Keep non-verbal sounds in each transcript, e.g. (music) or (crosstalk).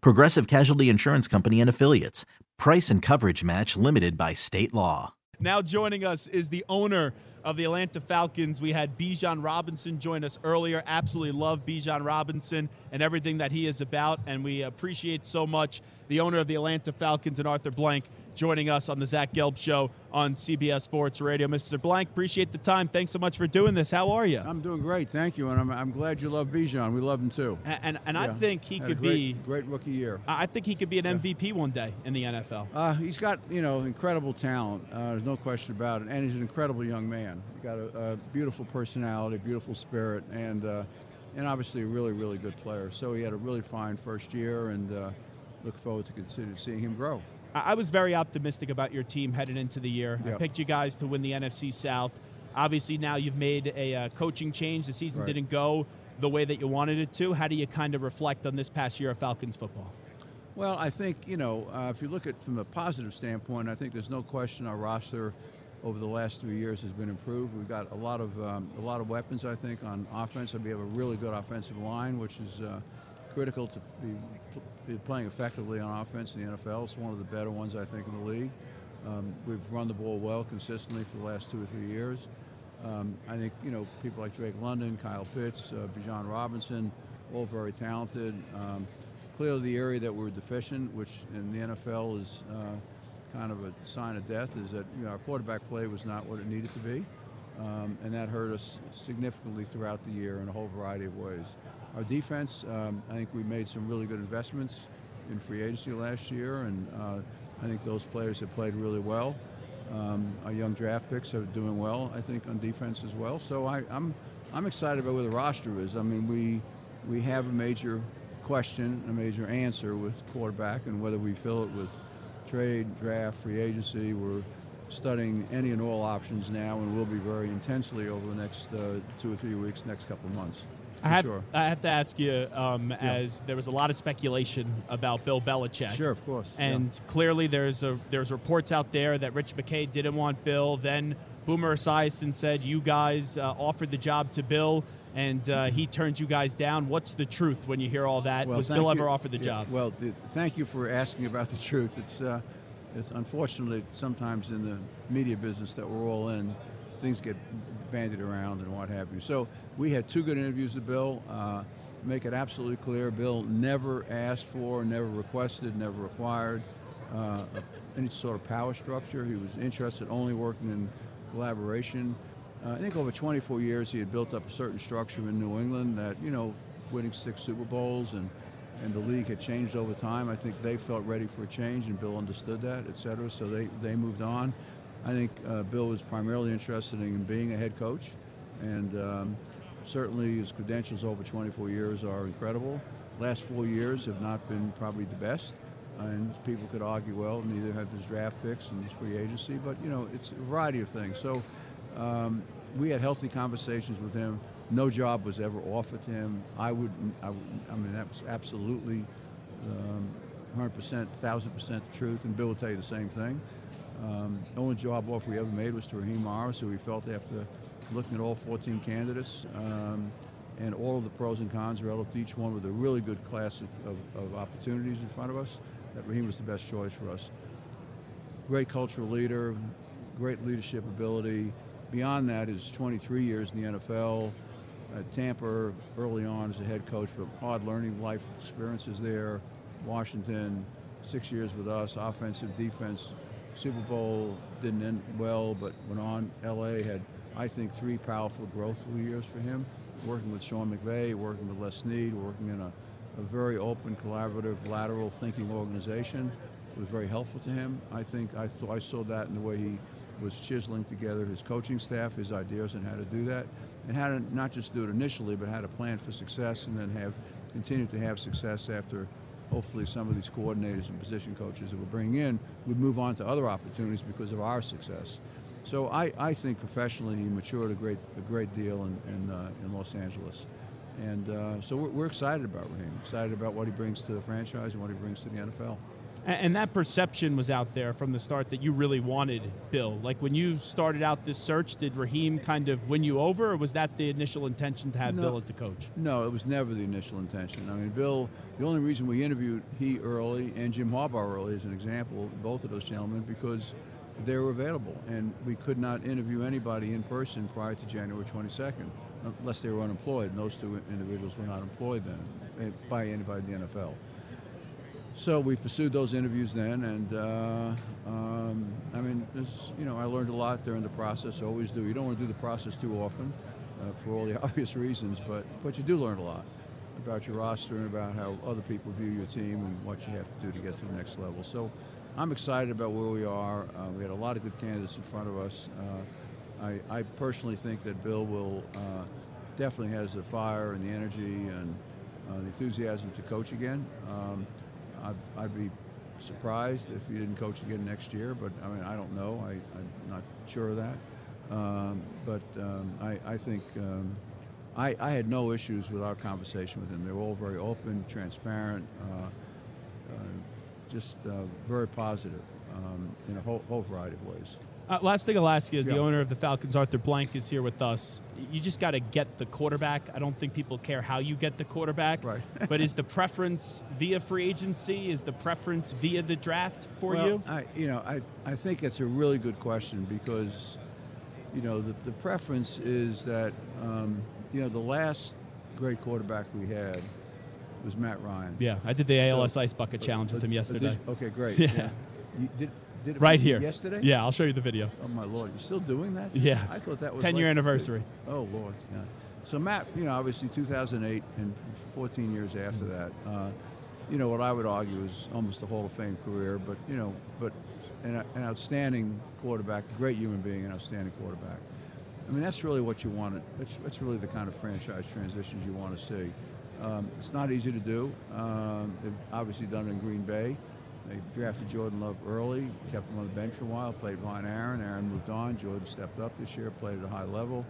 Progressive Casualty Insurance Company and Affiliates. Price and coverage match limited by state law. Now joining us is the owner of the Atlanta Falcons. We had Bijan Robinson join us earlier. Absolutely love Bijan Robinson and everything that he is about, and we appreciate so much the owner of the Atlanta Falcons and Arthur Blank joining us on the Zach Gelb Show on CBS Sports Radio. Mr. Blank, appreciate the time. Thanks so much for doing this. How are you? I'm doing great, thank you, and I'm, I'm glad you love Bijan. We love him too. And and, and I think he Had could great, be. great rookie year. I think he could be an MVP one day in the NFL. Uh, he's got you know incredible talent. Uh, there's no question about it, and he's an incredible young man. He's got a, a beautiful personality, beautiful spirit, and uh, and obviously a really really good player. So he had a really fine first year, and uh, look forward to continue seeing him grow. I was very optimistic about your team heading into the year. I picked you guys to win the NFC South. Obviously, now you've made a uh, coaching change. The season Right. didn't go the way that you wanted it to. How do you kind of reflect on this past year of Falcons football? Well, I think you know uh, if you look at from a positive standpoint, I think there's no question our roster over the last three years has been improved. We've got a lot of um, a lot of weapons, I think, on offense, we have a really good offensive line, which is uh, critical to be, be playing effectively on offense in the NFL. It's one of the better ones, I think, in the league. Um, we've run the ball well consistently for the last two or three years. Um, I think you know people like Drake London, Kyle Pitts, uh, Bijan Robinson, all very talented. Um, clearly, the area that we're deficient, which in the NFL is uh, kind of a sign of death, is that you know, our quarterback play was not what it needed to be, um, and that hurt us significantly throughout the year in a whole variety of ways. Our defense, um, I think we made some really good investments in free agency last year, and uh, I think those players have played really well. Um, our young draft picks are doing well, I think, on defense as well. So I, I'm I'm excited about where the roster is. I mean, we we have a major question, a major answer with quarterback, and whether we fill it with trade, draft, free agency. We're studying any and all options now, and will be very intensely over the next uh, two or three weeks, next couple of months. I have, sure. I have to ask you, um, as there was a lot of speculation about Bill Belichick. Sure, of course. yeah. And clearly, there's a there's reports out there that Rich McKay didn't want Bill. Then Boomer Esiason said you guys uh, offered the job to Bill, and uh, he turned you guys down. What's the truth when you hear all that? Well, Was Bill you. ever offered the Yeah, job? Well, th- thank you for asking about the truth. It's, uh, it's unfortunately sometimes in the media business that we're all in, things get bandied around and what have you. So we had two good interviews with Bill. Uh, make it absolutely clear, Bill never asked for, never requested, never required uh, any sort of power structure. He was interested only working in collaboration. Uh, I think over 24 years he had built up a certain structure in New England that, you know, winning six Super Bowls and, and the league had changed over time. I think they felt ready for a change and Bill understood that, et cetera, so they, they moved on. I think uh, Bill was primarily interested in being a head coach and um, certainly his credentials over 24 years are incredible. Last four years have not been probably the best. And people could argue, well, neither have his draft picks and his free agency, but you know, it's a variety of things. So um, we had healthy conversations with him. No job was ever offered to him. I would, I, I mean, that was absolutely um, 100%, 1,000% the truth, and Bill will tell you the same thing. Um, the only job offer we ever made was to Raheem Morris, who we felt after looking at all 14 candidates um, and all of the pros and cons relative to each one with a really good class of, of, of opportunities in front of us, that Raheem was the best choice for us. Great cultural leader, great leadership ability. Beyond that is 23 years in the NFL. At Tampa early on as a head coach, but hard learning life experiences there. Washington, six years with us, offensive, defense. Super Bowl didn't end well, but went on. LA had, I think, three powerful growth years for him. Working with Sean McVay, working with Les Snead, working in a, a very open, collaborative, lateral thinking organization was very helpful to him. I think I, th- I saw that in the way he was chiseling together his coaching staff, his ideas on how to do that, and how to not just do it initially, but how to plan for success and then have continue to have success after hopefully some of these coordinators and position coaches that we're bringing in would move on to other opportunities because of our success. So I, I think professionally he matured a great a great deal in, in, uh, in Los Angeles. And uh, so we're, we're excited about Raheem, excited about what he brings to the franchise and what he brings to the NFL. And that perception was out there from the start that you really wanted Bill. Like when you started out this search, did Raheem kind of win you over, or was that the initial intention to have No. Bill as the coach? No, it was never the initial intention. I mean, Bill, the only reason we interviewed he early and Jim Harbaugh early is an example, both of those gentlemen, because they were available. And we could not interview anybody in person prior to January 22nd, unless they were unemployed. And those two individuals were not employed then eh, by anybody in the NFL. So we pursued those interviews then, and uh, um, I mean, this, you know, I learned a lot during the process. I always do. You don't want to do the process too often, uh, for all the (laughs) obvious reasons, but but you do learn a lot about your roster and about how other people view your team and what you have to do to get to the next level. So I'm excited about where we are. Uh, we had a lot of good candidates in front of us. Uh, I, I personally think that Bill will uh, definitely has the fire and the energy and uh, the enthusiasm to coach again. Um, I'd, I'd be surprised if he didn't coach again next year, but I mean, I don't know. I, I'm not sure of that. Um, but um, I, I think um, I, I had no issues with our conversation with him. They were all very open, transparent, uh, uh, just uh, very positive um, in a whole, whole variety of ways. Uh, last thing I'll ask you is the owner of the Falcons, Arthur Blank, is here with us. You just got to get the quarterback. I don't think people care how you get the quarterback. Right. (laughs) but is (laughs) the preference via free agency? Is the preference via the draft for well, you? I, you know, I, I think it's a really good question because, you know, the, the preference is that, um, you know, the last great quarterback we had was Matt Ryan. Yeah, I did the ALS So- Ice Bucket Challenge with him yesterday. okay, great. (laughs) Yeah. You did, did it right here. Yesterday? Yeah, I'll show you the video. Oh my lord, you're still doing that? Yeah. I thought that was 10 year like- anniversary. Oh lord, yeah. So Matt, you know, obviously 2008 and 14 years after Mm-hmm. that, uh, you know, what I would argue is almost a Hall of Fame career, but you know, but an, an outstanding quarterback, a great human being, an outstanding quarterback. I mean, that's really what you want. That's, that's really the kind of franchise transitions you want to see. Um, it's not easy to do. Um, they've obviously done it in Green Bay. They drafted Jordan Love early, kept him on the bench for a while, played behind Aaron. Aaron moved on. Jordan stepped up this year, played at a high level.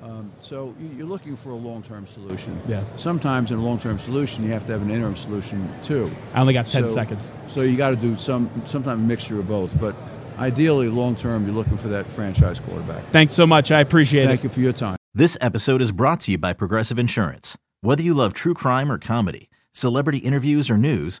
Um, so you- you're looking for a long-term solution. Yeah. Sometimes in a long-term solution, you have to have an interim solution too. I only got 10 So- seconds. So you got to do some, sometimes a mixture of both. But ideally, long-term, you're looking for that franchise quarterback. Thanks so much. I appreciate Thank it. Thank you for your time. This episode is brought to you by Progressive Insurance. Whether you love true crime or comedy, celebrity interviews or news,